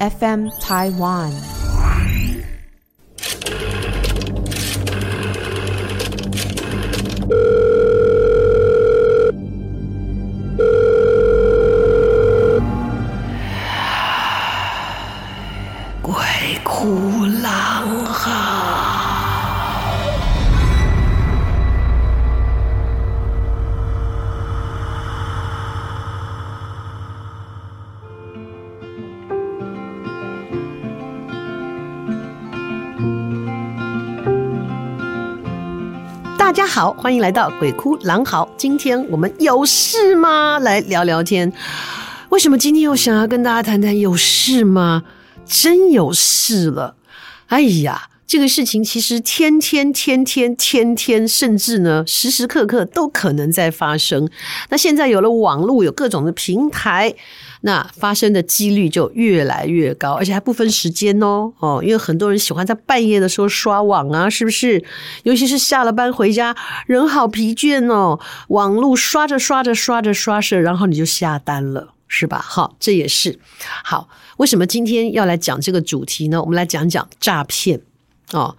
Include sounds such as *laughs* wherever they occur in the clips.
FM Taiwan。好，欢迎来到鬼哭狼嚎。今天我们有事吗？来聊聊天。为什么今天又想要跟大家谈谈有事吗？真有事了！哎呀，这个事情其实天天天天天天，甚至呢时时刻刻都可能在发生。那现在有了网络，有各种的平台。那发生的几率就越来越高，而且还不分时间哦哦，因为很多人喜欢在半夜的时候刷网啊，是不是？尤其是下了班回家，人好疲倦哦，网络刷着刷着刷着刷着，然后你就下单了，是吧？好，这也是好。为什么今天要来讲这个主题呢？我们来讲讲诈骗哦，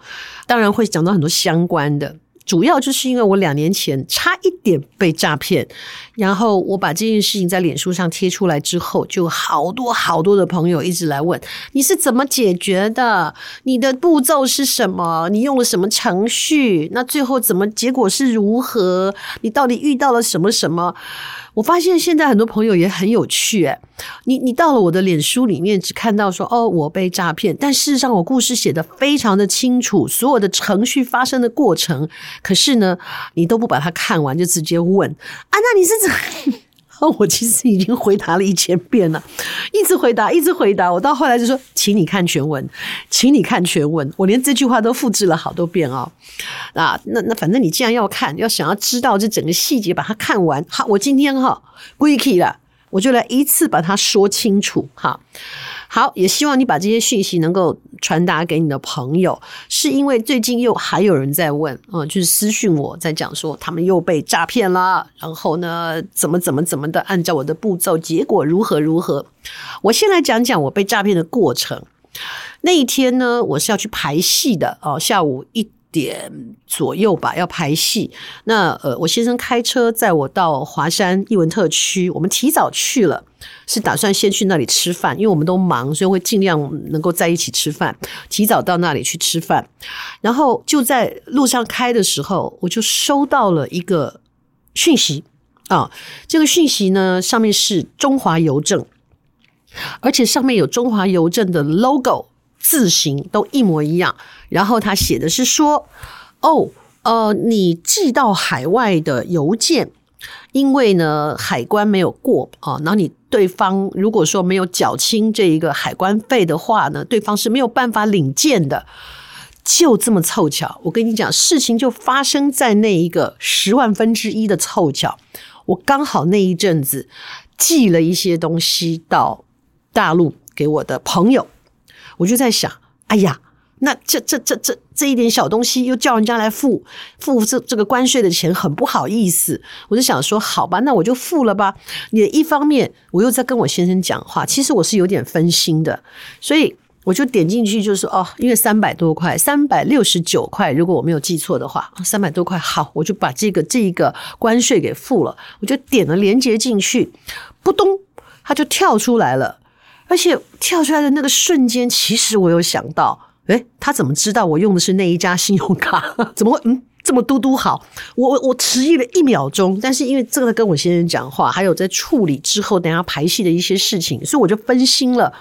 当然会讲到很多相关的。主要就是因为我两年前差一点被诈骗，然后我把这件事情在脸书上贴出来之后，就好多好多的朋友一直来问，你是怎么解决的？你的步骤是什么？你用了什么程序？那最后怎么结果是如何？你到底遇到了什么什么？我发现现在很多朋友也很有趣，诶，你你到了我的脸书里面，只看到说哦，我被诈骗，但事实上我故事写得非常的清楚，所有的程序发生的过程，可是呢，你都不把它看完就直接问啊，那你是怎么？*laughs* *laughs* 我其实已经回答了一千遍了，一直回答，一直回答。我到后来就说，请你看全文，请你看全文。我连这句话都复制了好多遍哦。啊，那那反正你既然要看，要想要知道这整个细节，把它看完。好，我今天哈归 key 了，我就来一次把它说清楚。哈。好，也希望你把这些讯息能够传达给你的朋友，是因为最近又还有人在问，嗯，就是私讯我在讲说他们又被诈骗了，然后呢，怎么怎么怎么的，按照我的步骤，结果如何如何。我先来讲讲我被诈骗的过程。那一天呢，我是要去排戏的哦，下午一点左右吧，要排戏。那呃，我先生开车载我到华山艺文特区，我们提早去了。是打算先去那里吃饭，因为我们都忙，所以会尽量能够在一起吃饭。提早到那里去吃饭，然后就在路上开的时候，我就收到了一个讯息啊。这个讯息呢，上面是中华邮政，而且上面有中华邮政的 logo 字形都一模一样。然后他写的是说：“哦，呃，你寄到海外的邮件。”因为呢，海关没有过啊，然后你对方如果说没有缴清这一个海关费的话呢，对方是没有办法领件的。就这么凑巧，我跟你讲，事情就发生在那一个十万分之一的凑巧，我刚好那一阵子寄了一些东西到大陆给我的朋友，我就在想，哎呀。那这这这这这一点小东西又叫人家来付付这这个关税的钱，很不好意思。我就想说，好吧，那我就付了吧。也一方面，我又在跟我先生讲话，其实我是有点分心的，所以我就点进去，就是哦，因为三百多块，三百六十九块，如果我没有记错的话，三百多块，好，我就把这个这个关税给付了。我就点了连接进去，扑通，它就跳出来了，而且跳出来的那个瞬间，其实我有想到。诶，他怎么知道我用的是那一家信用卡？*laughs* 怎么会嗯这么嘟嘟好？我我我迟疑了一秒钟，但是因为这个跟我先生讲话，还有在处理之后等下排戏的一些事情，所以我就分心了。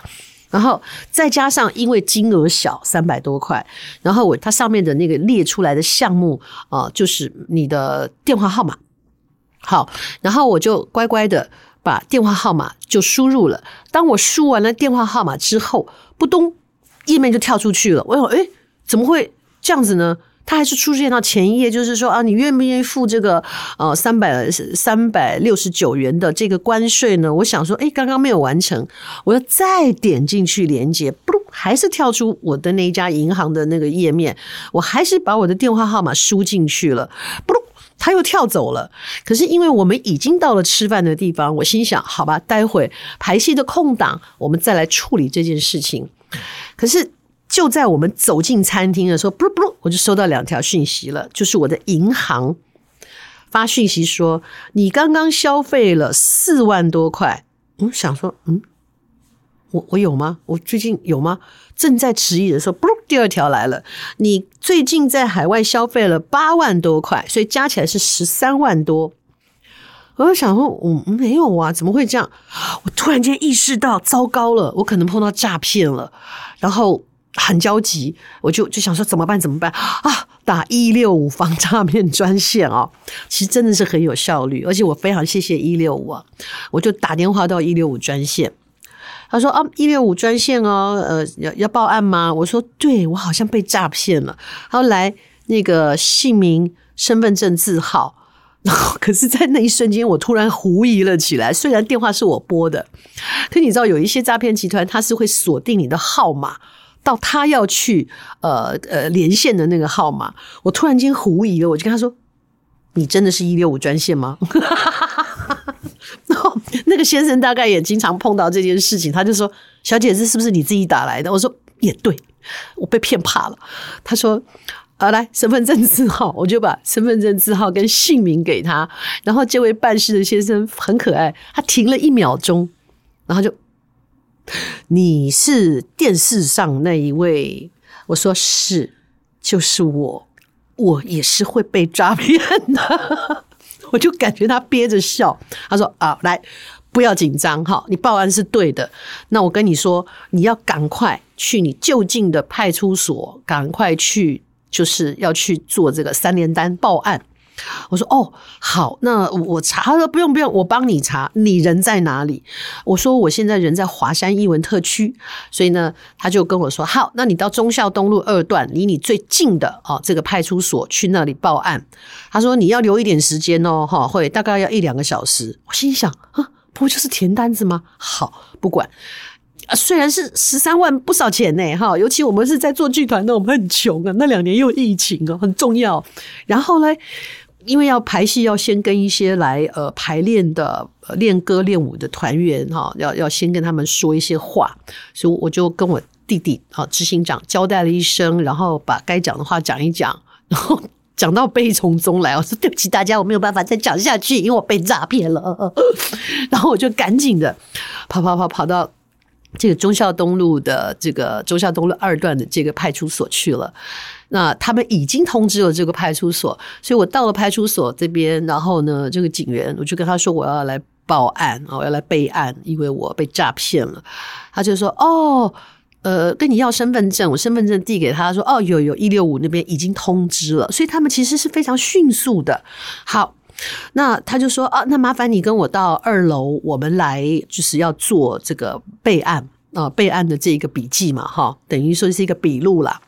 然后再加上因为金额小，三百多块，然后我它上面的那个列出来的项目啊、就是你的电话号码。好，然后我就乖乖的把电话号码就输入了。当我输完了电话号码之后，不咚。页面就跳出去了，我说：“诶，怎么会这样子呢？”他还是出现到前一页，就是说啊，你愿不愿意付这个呃三百三百六十九元的这个关税呢？我想说，诶，刚刚没有完成，我要再点进去连接，不，还是跳出我的那一家银行的那个页面，我还是把我的电话号码输进去了，不，他又跳走了。可是因为我们已经到了吃饭的地方，我心想：好吧，待会排戏的空档，我们再来处理这件事情。可是就在我们走进餐厅的时候，不不，我就收到两条讯息了，就是我的银行发讯息说，你刚刚消费了四万多块。我想说，嗯。我我有吗？我最近有吗？正在迟疑的时候，不，第二条来了。你最近在海外消费了八万多块，所以加起来是十三万多。我就想说，我没有啊，怎么会这样？我突然间意识到，糟糕了，我可能碰到诈骗了，然后很焦急，我就就想说怎么办？怎么办啊？打一六五防诈骗专线啊，其实真的是很有效率，而且我非常谢谢一六五啊，我就打电话到一六五专线。他说：“啊，一六五专线哦，呃，要要报案吗？”我说：“对，我好像被诈骗了。”后来那个姓名、身份证字号，*laughs* 然后可是，在那一瞬间，我突然狐疑了起来。虽然电话是我拨的，可你知道，有一些诈骗集团，他是会锁定你的号码，到他要去呃呃连线的那个号码。我突然间狐疑了，我就跟他说：“你真的是一六五专线吗？” *laughs* *laughs* 那个先生大概也经常碰到这件事情，他就说：“小姐，这是不是你自己打来的？”我说：“也对，我被骗怕了。”他说：“啊，来身份证字号。”我就把身份证字号跟姓名给他。然后这位办事的先生很可爱，他停了一秒钟，然后就：“你是电视上那一位？”我说：“是，就是我，我也是会被诈骗的。”我就感觉他憋着笑，他说：“啊，来，不要紧张哈，你报案是对的。那我跟你说，你要赶快去你就近的派出所，赶快去，就是要去做这个三联单报案。”我说哦，好，那我查。他说不用不用，我帮你查。你人在哪里？我说我现在人在华山艺文特区，所以呢，他就跟我说好，那你到忠孝东路二段离你最近的哦这个派出所去那里报案。他说你要留一点时间哦，哈，会大概要一两个小时。我心想啊，不就是填单子吗？好，不管。虽然是十三万不少钱呢，哈，尤其我们是在做剧团的，我们很穷啊。那两年又疫情啊，很重要。然后呢，因为要排戏，要先跟一些来呃排练的练歌练舞的团员哈，要要先跟他们说一些话，所以我就跟我弟弟啊执行长交代了一声，然后把该讲的话讲一讲，*laughs* 然后讲到悲从中来，我说对不起大家，我没有办法再讲下去，因为我被诈骗了。*laughs* 然后我就赶紧的跑跑跑跑到这个忠孝东路的这个忠孝东路二段的这个派出所去了。那他们已经通知了这个派出所，所以我到了派出所这边，然后呢，这个警员我就跟他说我要来报案，我要来备案，因为我被诈骗了。他就说：“哦，呃，跟你要身份证，我身份证递给他说，哦，有有一六五那边已经通知了，所以他们其实是非常迅速的。好，那他就说：啊，那麻烦你跟我到二楼，我们来就是要做这个备案啊，备案的这一个笔记嘛，哈，等于说是一个笔录啦。”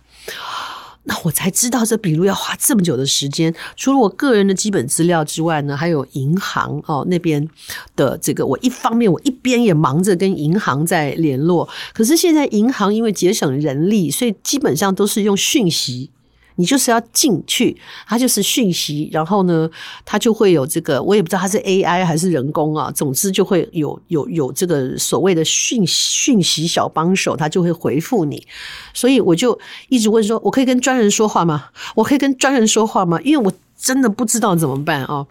那我才知道这笔录要花这么久的时间，除了我个人的基本资料之外呢，还有银行哦那边的这个，我一方面我一边也忙着跟银行在联络，可是现在银行因为节省人力，所以基本上都是用讯息。你就是要进去，它就是讯息，然后呢，它就会有这个，我也不知道它是 AI 还是人工啊，总之就会有有有这个所谓的讯讯息小帮手，他就会回复你。所以我就一直问说，我可以跟专人说话吗？我可以跟专人说话吗？因为我真的不知道怎么办啊。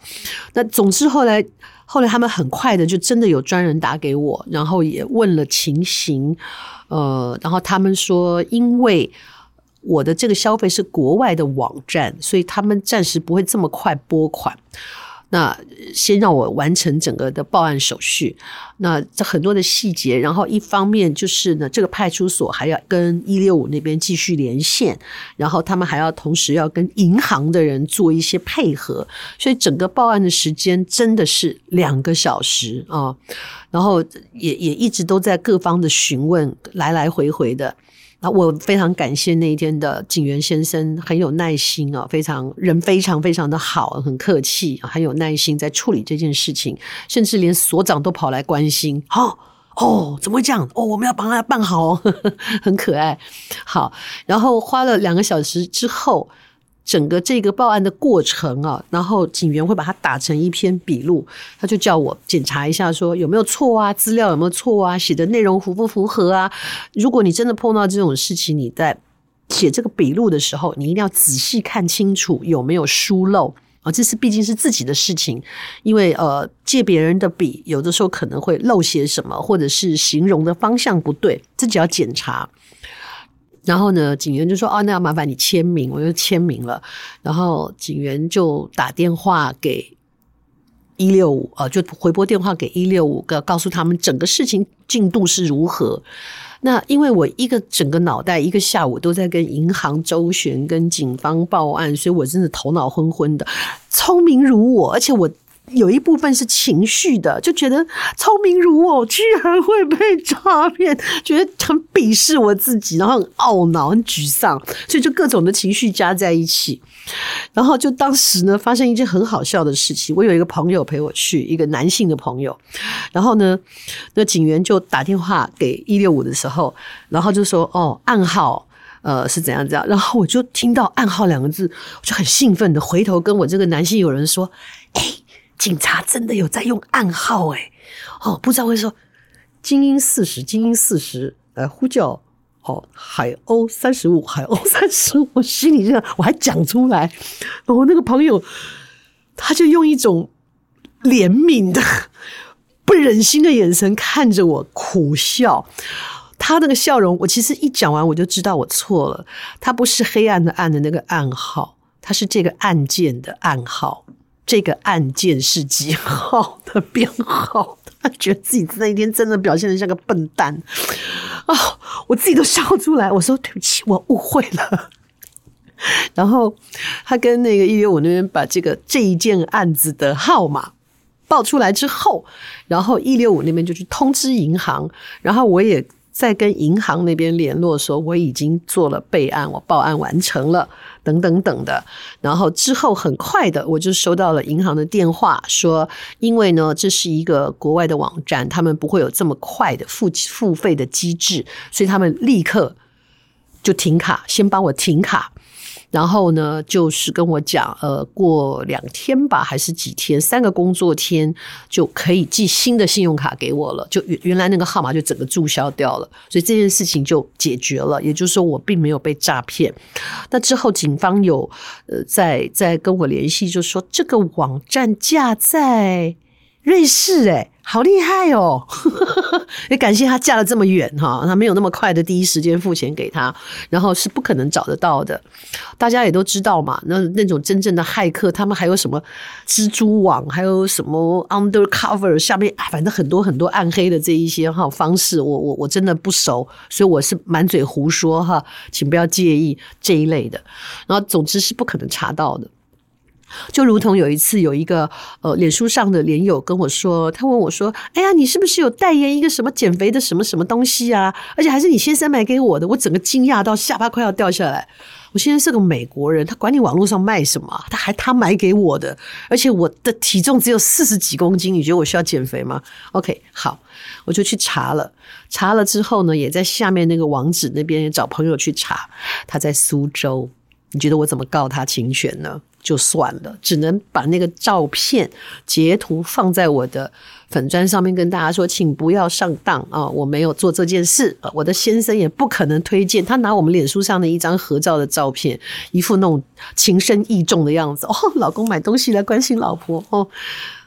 那总之后来后来他们很快的就真的有专人打给我，然后也问了情形，呃，然后他们说因为。我的这个消费是国外的网站，所以他们暂时不会这么快拨款。那先让我完成整个的报案手续。那这很多的细节，然后一方面就是呢，这个派出所还要跟一六五那边继续连线，然后他们还要同时要跟银行的人做一些配合，所以整个报案的时间真的是两个小时啊。然后也也一直都在各方的询问，来来回回的。我非常感谢那一天的警员先生，很有耐心啊，非常人非常非常的好，很客气，很有耐心在处理这件事情，甚至连所长都跑来关心。哦哦，怎么会这样？哦，我们要帮他办好，呵呵，很可爱。好，然后花了两个小时之后，整个这个报案的过程啊，然后警员会把它打成一篇笔录，他就叫我检查一下，说有没有错啊，资料有没有错啊，写的内容符不符合啊？如果你真的碰到这种事情，你在写这个笔录的时候，你一定要仔细看清楚有没有疏漏啊。这是毕竟是自己的事情，因为呃借别人的笔，有的时候可能会漏写什么，或者是形容的方向不对，自己要检查。然后呢，警员就说：“哦，那要麻烦你签名。”我就签名了。然后警员就打电话给一六五，呃，就回拨电话给一六五，告告诉他们整个事情进度是如何。那因为我一个整个脑袋一个下午都在跟银行周旋，跟警方报案，所以我真的头脑昏昏的。聪明如我，而且我。有一部分是情绪的，就觉得聪明如我，居然会被诈骗，觉得很鄙视我自己，然后很懊恼、很沮丧，所以就各种的情绪加在一起。然后就当时呢，发生一件很好笑的事情。我有一个朋友陪我去，一个男性的朋友。然后呢，那警员就打电话给一六五的时候，然后就说：“哦，暗号，呃，是怎样怎样。”然后我就听到“暗号”两个字，我就很兴奋的回头跟我这个男性友人说：“哎。”警察真的有在用暗号哎，哦，不知道会说精英四十，精英四十来呼叫哦，海鸥三十五，海鸥 *laughs* 三十五，我心里这样，我还讲出来，我那个朋友他就用一种怜悯的、*laughs* 不忍心的眼神看着我，苦笑。他那个笑容，我其实一讲完我就知道我错了，他不是黑暗的暗的那个暗号，他是这个案件的暗号。这个案件是几号的编号？他觉得自己那一天真的表现得像个笨蛋啊！我自己都笑出来。我说对不起，我误会了。然后他跟那个一六五那边把这个这一件案子的号码报出来之后，然后一六五那边就去通知银行，然后我也。在跟银行那边联络说，我已经做了备案，我报案完成了，等等等的。然后之后很快的，我就收到了银行的电话，说因为呢，这是一个国外的网站，他们不会有这么快的付付费的机制，所以他们立刻就停卡，先帮我停卡。然后呢，就是跟我讲，呃，过两天吧，还是几天，三个工作天就可以寄新的信用卡给我了。就原原来那个号码就整个注销掉了，所以这件事情就解决了。也就是说，我并没有被诈骗。那之后，警方有呃在在跟我联系，就说这个网站架在瑞士，诶好厉害哦！*laughs* 也感谢他嫁了这么远哈，他没有那么快的第一时间付钱给他，然后是不可能找得到的。大家也都知道嘛，那那种真正的骇客，他们还有什么蜘蛛网，还有什么 undercover 下面，反正很多很多暗黑的这一些哈方式，我我我真的不熟，所以我是满嘴胡说哈，请不要介意这一类的。然后总之是不可能查到的。就如同有一次，有一个呃，脸书上的脸友跟我说，他问我说：“哎呀，你是不是有代言一个什么减肥的什么什么东西啊？而且还是你先生买给我的。”我整个惊讶到下巴快要掉下来。我现在是个美国人，他管你网络上卖什么，他还他买给我的，而且我的体重只有四十几公斤，你觉得我需要减肥吗？OK，好，我就去查了，查了之后呢，也在下面那个网址那边也找朋友去查，他在苏州。你觉得我怎么告他侵权呢？就算了，只能把那个照片截图放在我的粉专上面，跟大家说，请不要上当啊！我没有做这件事，我的先生也不可能推荐。他拿我们脸书上的一张合照的照片，一副那种情深意重的样子。哦，*laughs* 老公买东西来关心老婆哦。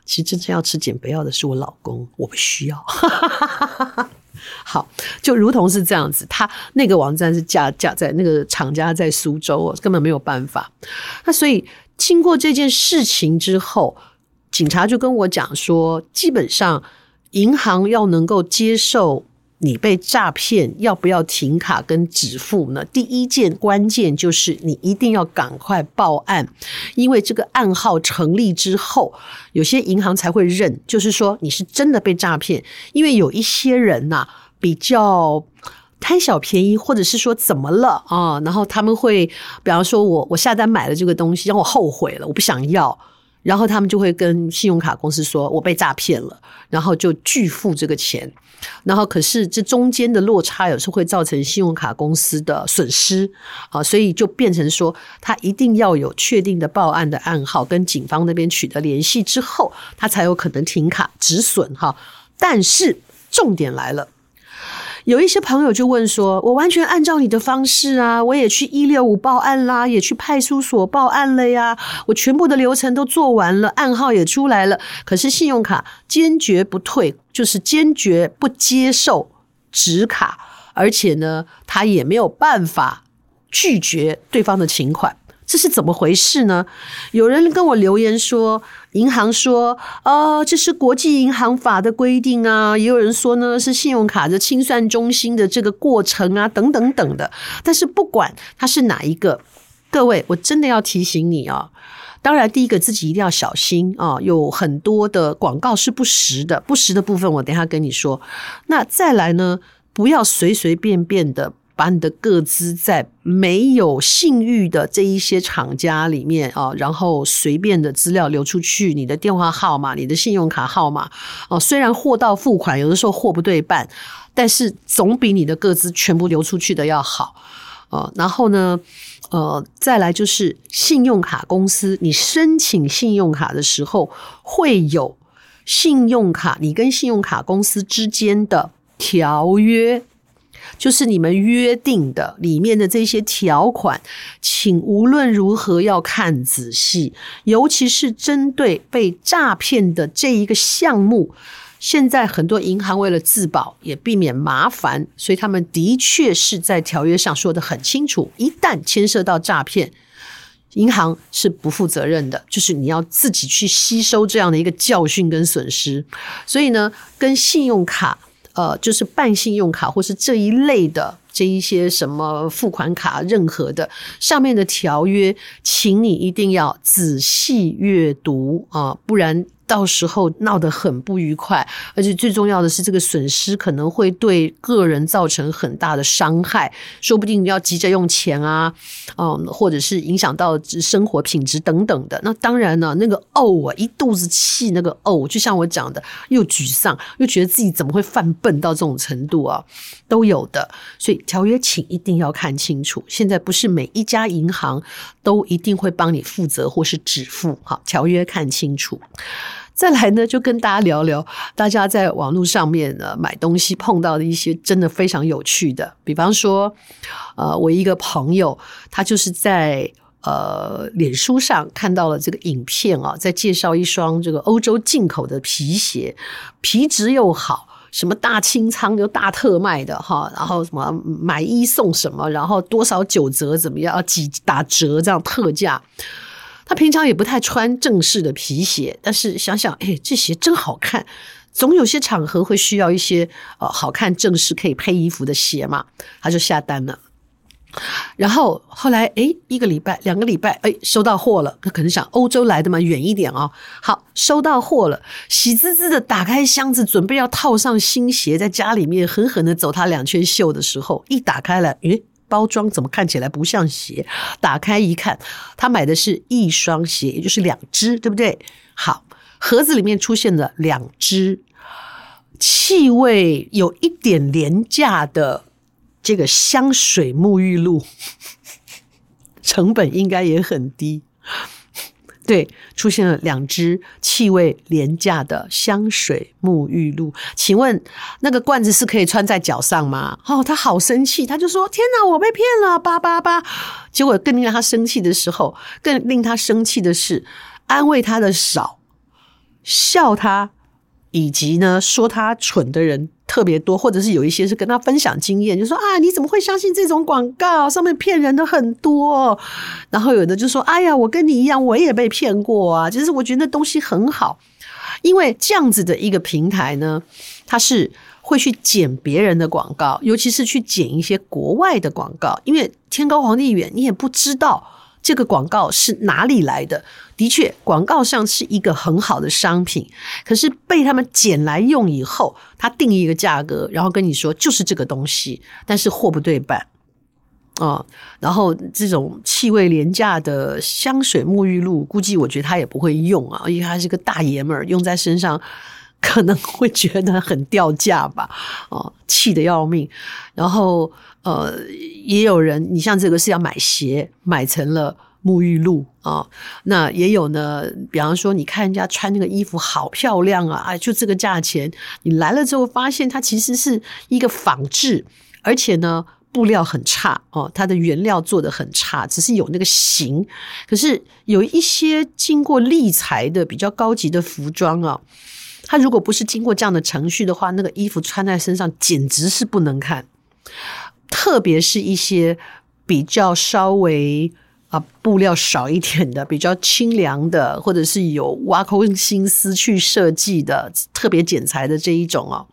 其实真正要吃减肥药的是我老公，我不需要。*laughs* 好，就如同是这样子，他那个网站是架架在那个厂家在苏州，根本没有办法。那所以。经过这件事情之后，警察就跟我讲说，基本上银行要能够接受你被诈骗，要不要停卡跟止付呢？第一件关键就是你一定要赶快报案，因为这个案号成立之后，有些银行才会认，就是说你是真的被诈骗，因为有一些人呐比较。贪小便宜，或者是说怎么了啊？然后他们会，比方说我我下单买了这个东西，让我后悔了，我不想要，然后他们就会跟信用卡公司说：“我被诈骗了。”然后就拒付这个钱。然后可是这中间的落差有时候会造成信用卡公司的损失啊，所以就变成说他一定要有确定的报案的案号，跟警方那边取得联系之后，他才有可能停卡止损哈。但是重点来了。有一些朋友就问说：“我完全按照你的方式啊，我也去一六五报案啦，也去派出所报案了呀，我全部的流程都做完了，案号也出来了，可是信用卡坚决不退，就是坚决不接受止卡，而且呢，他也没有办法拒绝对方的请款。”这是怎么回事呢？有人跟我留言说，银行说，哦，这是国际银行法的规定啊。也有人说呢，是信用卡的清算中心的这个过程啊，等等等的。但是不管它是哪一个，各位，我真的要提醒你啊。当然，第一个自己一定要小心啊，有很多的广告是不实的，不实的部分我等一下跟你说。那再来呢，不要随随便便的。把你的个资在没有信誉的这一些厂家里面啊，然后随便的资料流出去，你的电话号码、你的信用卡号码哦，虽然货到付款，有的时候货不对半，但是总比你的个资全部流出去的要好啊。然后呢，呃，再来就是信用卡公司，你申请信用卡的时候会有信用卡，你跟信用卡公司之间的条约。就是你们约定的里面的这些条款，请无论如何要看仔细，尤其是针对被诈骗的这一个项目。现在很多银行为了自保，也避免麻烦，所以他们的确是在条约上说得很清楚：一旦牵涉到诈骗，银行是不负责任的，就是你要自己去吸收这样的一个教训跟损失。所以呢，跟信用卡。呃，就是办信用卡或是这一类的这一些什么付款卡，任何的上面的条约，请你一定要仔细阅读啊，不然。到时候闹得很不愉快，而且最重要的是，这个损失可能会对个人造成很大的伤害，说不定要急着用钱啊，嗯，或者是影响到生活品质等等的。那当然呢，那个怄啊，一肚子气，那个怄，就像我讲的，又沮丧，又觉得自己怎么会犯笨到这种程度啊，都有的。所以条约请一定要看清楚。现在不是每一家银行都一定会帮你负责或是止付，哈，条约看清楚。再来呢，就跟大家聊聊，大家在网络上面呢买东西碰到的一些真的非常有趣的，比方说，呃，我一个朋友，他就是在呃脸书上看到了这个影片啊，在介绍一双这个欧洲进口的皮鞋，皮质又好，什么大清仓就大特卖的哈，然后什么买一送什么，然后多少九折怎么样，几打折这样特价。他平常也不太穿正式的皮鞋，但是想想，哎，这鞋真好看，总有些场合会需要一些呃好看正式可以配衣服的鞋嘛，他就下单了。然后后来，哎，一个礼拜、两个礼拜，哎，收到货了。他可能想欧洲来的嘛，远一点哦。好，收到货了，喜滋滋的打开箱子，准备要套上新鞋，在家里面狠狠的走他两圈秀的时候，一打开来，诶包装怎么看起来不像鞋？打开一看，他买的是一双鞋，也就是两只，对不对？好，盒子里面出现了两只气味有一点廉价的这个香水沐浴露，*laughs* 成本应该也很低。对，出现了两支气味廉价的香水沐浴露，请问那个罐子是可以穿在脚上吗？哦，他好生气，他就说：“天哪，我被骗了！”叭叭叭。结果更令他生气的时候，更令他生气的是安慰他的少，笑他，以及呢说他蠢的人。特别多，或者是有一些是跟他分享经验，就说啊，你怎么会相信这种广告？上面骗人的很多。然后有的就说，哎呀，我跟你一样，我也被骗过啊。其实我觉得那东西很好，因为这样子的一个平台呢，它是会去捡别人的广告，尤其是去捡一些国外的广告，因为天高皇帝远，你也不知道。这个广告是哪里来的？的确，广告上是一个很好的商品，可是被他们捡来用以后，他定一个价格，然后跟你说就是这个东西，但是货不对版。啊，然后这种气味廉价的香水沐浴露，估计我觉得他也不会用啊，因为他是个大爷们儿，用在身上可能会觉得很掉价吧，*laughs* 哦，气得要命。然后呃，也有人，你像这个是要买鞋，买成了沐浴露啊，那也有呢。比方说，你看人家穿那个衣服好漂亮啊，啊，就这个价钱，你来了之后发现它其实是一个仿制，而且呢。布料很差哦，它的原料做得很差，只是有那个型。可是有一些经过立裁的比较高级的服装啊，它如果不是经过这样的程序的话，那个衣服穿在身上简直是不能看。特别是一些比较稍微啊布料少一点的、比较清凉的，或者是有挖空心思去设计的、特别剪裁的这一种啊。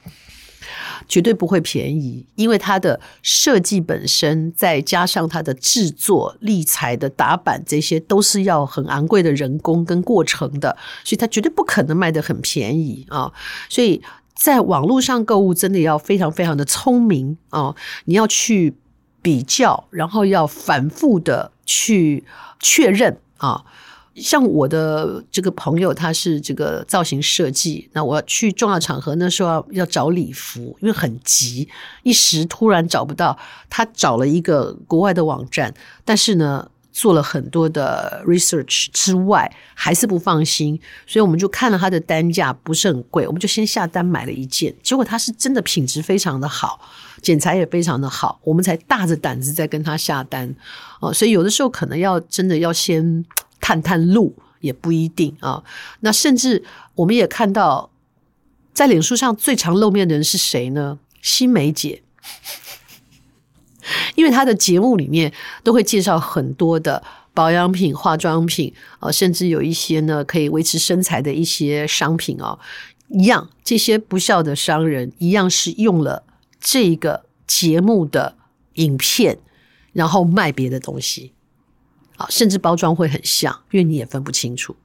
绝对不会便宜，因为它的设计本身，再加上它的制作、立裁的打板，这些都是要很昂贵的人工跟过程的，所以它绝对不可能卖得很便宜啊！所以在网络上购物，真的要非常非常的聪明啊！你要去比较，然后要反复的去确认啊。像我的这个朋友，他是这个造型设计。那我要去重要场合，那时候要要找礼服，因为很急，一时突然找不到。他找了一个国外的网站，但是呢，做了很多的 research 之外，还是不放心，所以我们就看了他的单价不是很贵，我们就先下单买了一件。结果他是真的品质非常的好，剪裁也非常的好，我们才大着胆子在跟他下单哦。所以有的时候可能要真的要先。探探路也不一定啊。那甚至我们也看到，在脸书上最常露面的人是谁呢？新梅姐，*laughs* 因为她的节目里面都会介绍很多的保养品、化妆品啊，甚至有一些呢可以维持身材的一些商品啊。一样，这些不孝的商人一样是用了这个节目的影片，然后卖别的东西。啊，甚至包装会很像，因为你也分不清楚。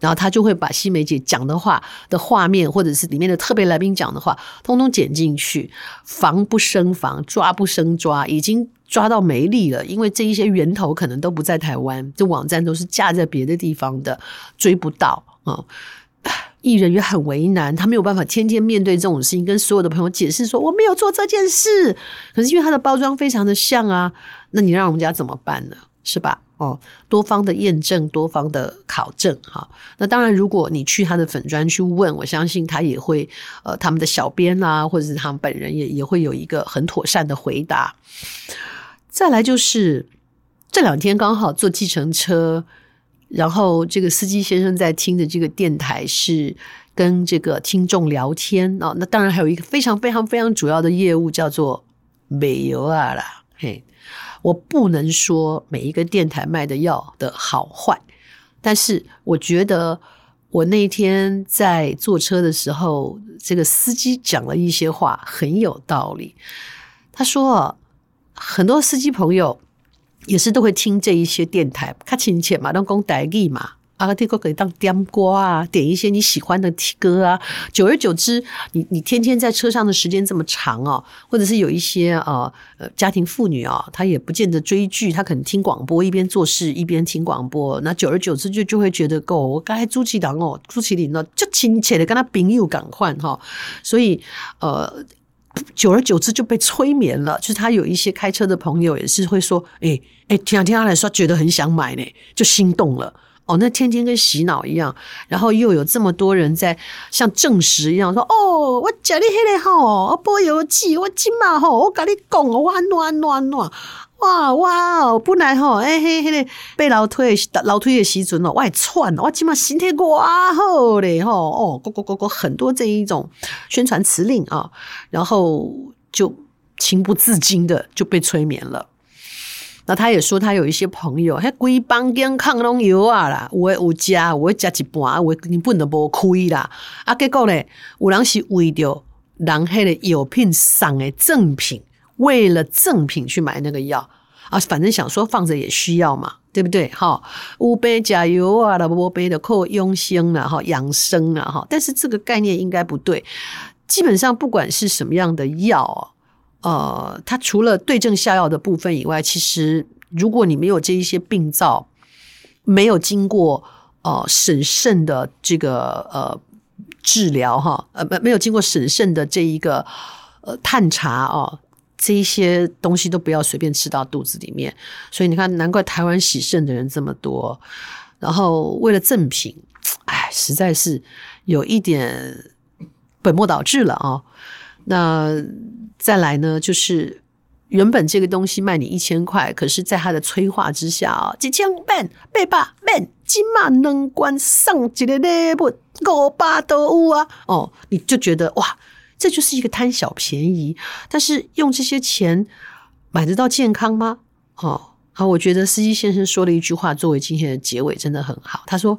然后他就会把西梅姐讲的话的画面，或者是里面的特别来宾讲的话，通通剪进去，防不胜防，抓不胜抓，已经抓到没力了。因为这一些源头可能都不在台湾，这网站都是架在别的地方的，追不到啊。艺人也很为难，他没有办法天天面对这种事情，跟所有的朋友解释说我没有做这件事。可是因为他的包装非常的像啊，那你让我们家怎么办呢？是吧？哦，多方的验证，多方的考证，哈。那当然，如果你去他的粉专去问，我相信他也会，呃，他们的小编啊，或者是他们本人也也会有一个很妥善的回答。再来就是这两天刚好坐计程车，然后这个司机先生在听的这个电台是跟这个听众聊天啊。那当然还有一个非常非常非常主要的业务叫做美游啊啦，嘿。我不能说每一个电台卖的药的好坏，但是我觉得我那天在坐车的时候，这个司机讲了一些话很有道理。他说，很多司机朋友也是都会听这一些电台，他亲切嘛，拢讲台语嘛。啊，这个可以当点歌啊，点一些你喜欢的歌啊。久而久之，你你天天在车上的时间这么长哦，或者是有一些呃呃家庭妇女啊，她也不见得追剧，她可能听广播，一边做事一边听广播。那久而久之就就会觉得，够我刚才朱启良哦，朱启林呢，就亲切的跟他朋友赶快哈。所以呃，久而久之就被催眠了。就是他有一些开车的朋友也是会说，哎、欸、哎、欸，听他听他来说，觉得很想买呢，就心动了。哦，那天天跟洗脑一样，然后又有这么多人在像证实一样说：“哦，我讲你那个吼，我播游记，我今嘛吼，我跟你讲，我暖暖暖，哇哇哦，本来吼，哎嘿嘿嘞，被老推老推的时阵哦，我还窜，我今嘛身体哇好嘞吼，哦，go go go go，很多这一种宣传辞令啊，然后就情不自禁的就被催眠了。”那他也说，他有一些朋友，还规帮间抗拢有啊啦，我有加，我加一半，我根本都无亏啦。啊，结果呢，有人是为着人迄个药品送的赠品，为了赠品去买那个药啊，反正想说放着也需要嘛，对不对？哈，乌杯加油啊，啦，乌杯的靠养生了哈，养生了哈。但是这个概念应该不对，基本上不管是什么样的药。呃，它除了对症下药的部分以外，其实如果你没有这一些病灶，没有经过呃审慎的这个呃治疗哈，呃没没有经过审慎的这一个呃探查哦，这一些东西都不要随便吃到肚子里面。所以你看，难怪台湾喜肾的人这么多。然后为了赠品，哎，实在是有一点本末倒置了啊、哦。那再来呢，就是原本这个东西卖你一千块，可是在他的催化之下啊，几千万、八百万、起码能关上几个礼物，五百都有啊！哦，你就觉得哇，这就是一个贪小便宜。但是用这些钱买得到健康吗？哦，好，我觉得司机先生说了一句话作为今天的结尾，真的很好。他说：“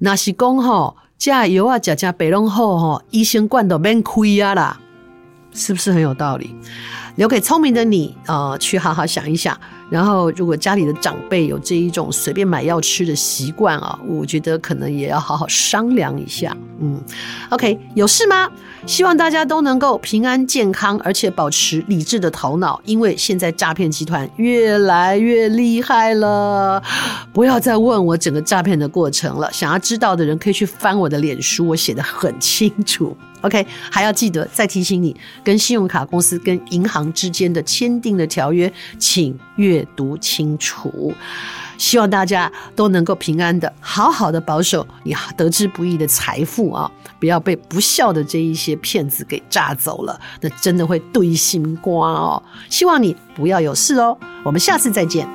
那是讲吼，加油啊，加加白龙后吼，医生罐都免亏啊啦。”是不是很有道理？留给聪明的你，呃，去好好想一想。然后，如果家里的长辈有这一种随便买药吃的习惯啊，我觉得可能也要好好商量一下。嗯，OK，有事吗？希望大家都能够平安健康，而且保持理智的头脑，因为现在诈骗集团越来越厉害了。不要再问我整个诈骗的过程了，想要知道的人可以去翻我的脸书，我写得很清楚。OK，还要记得再提醒你，跟信用卡公司、跟银行之间的签订的条约，请阅读清楚。希望大家都能够平安的、好好的保守你得之不易的财富啊，不要被不孝的这一些骗子给诈走了，那真的会对心瓜哦。希望你不要有事哦。我们下次再见。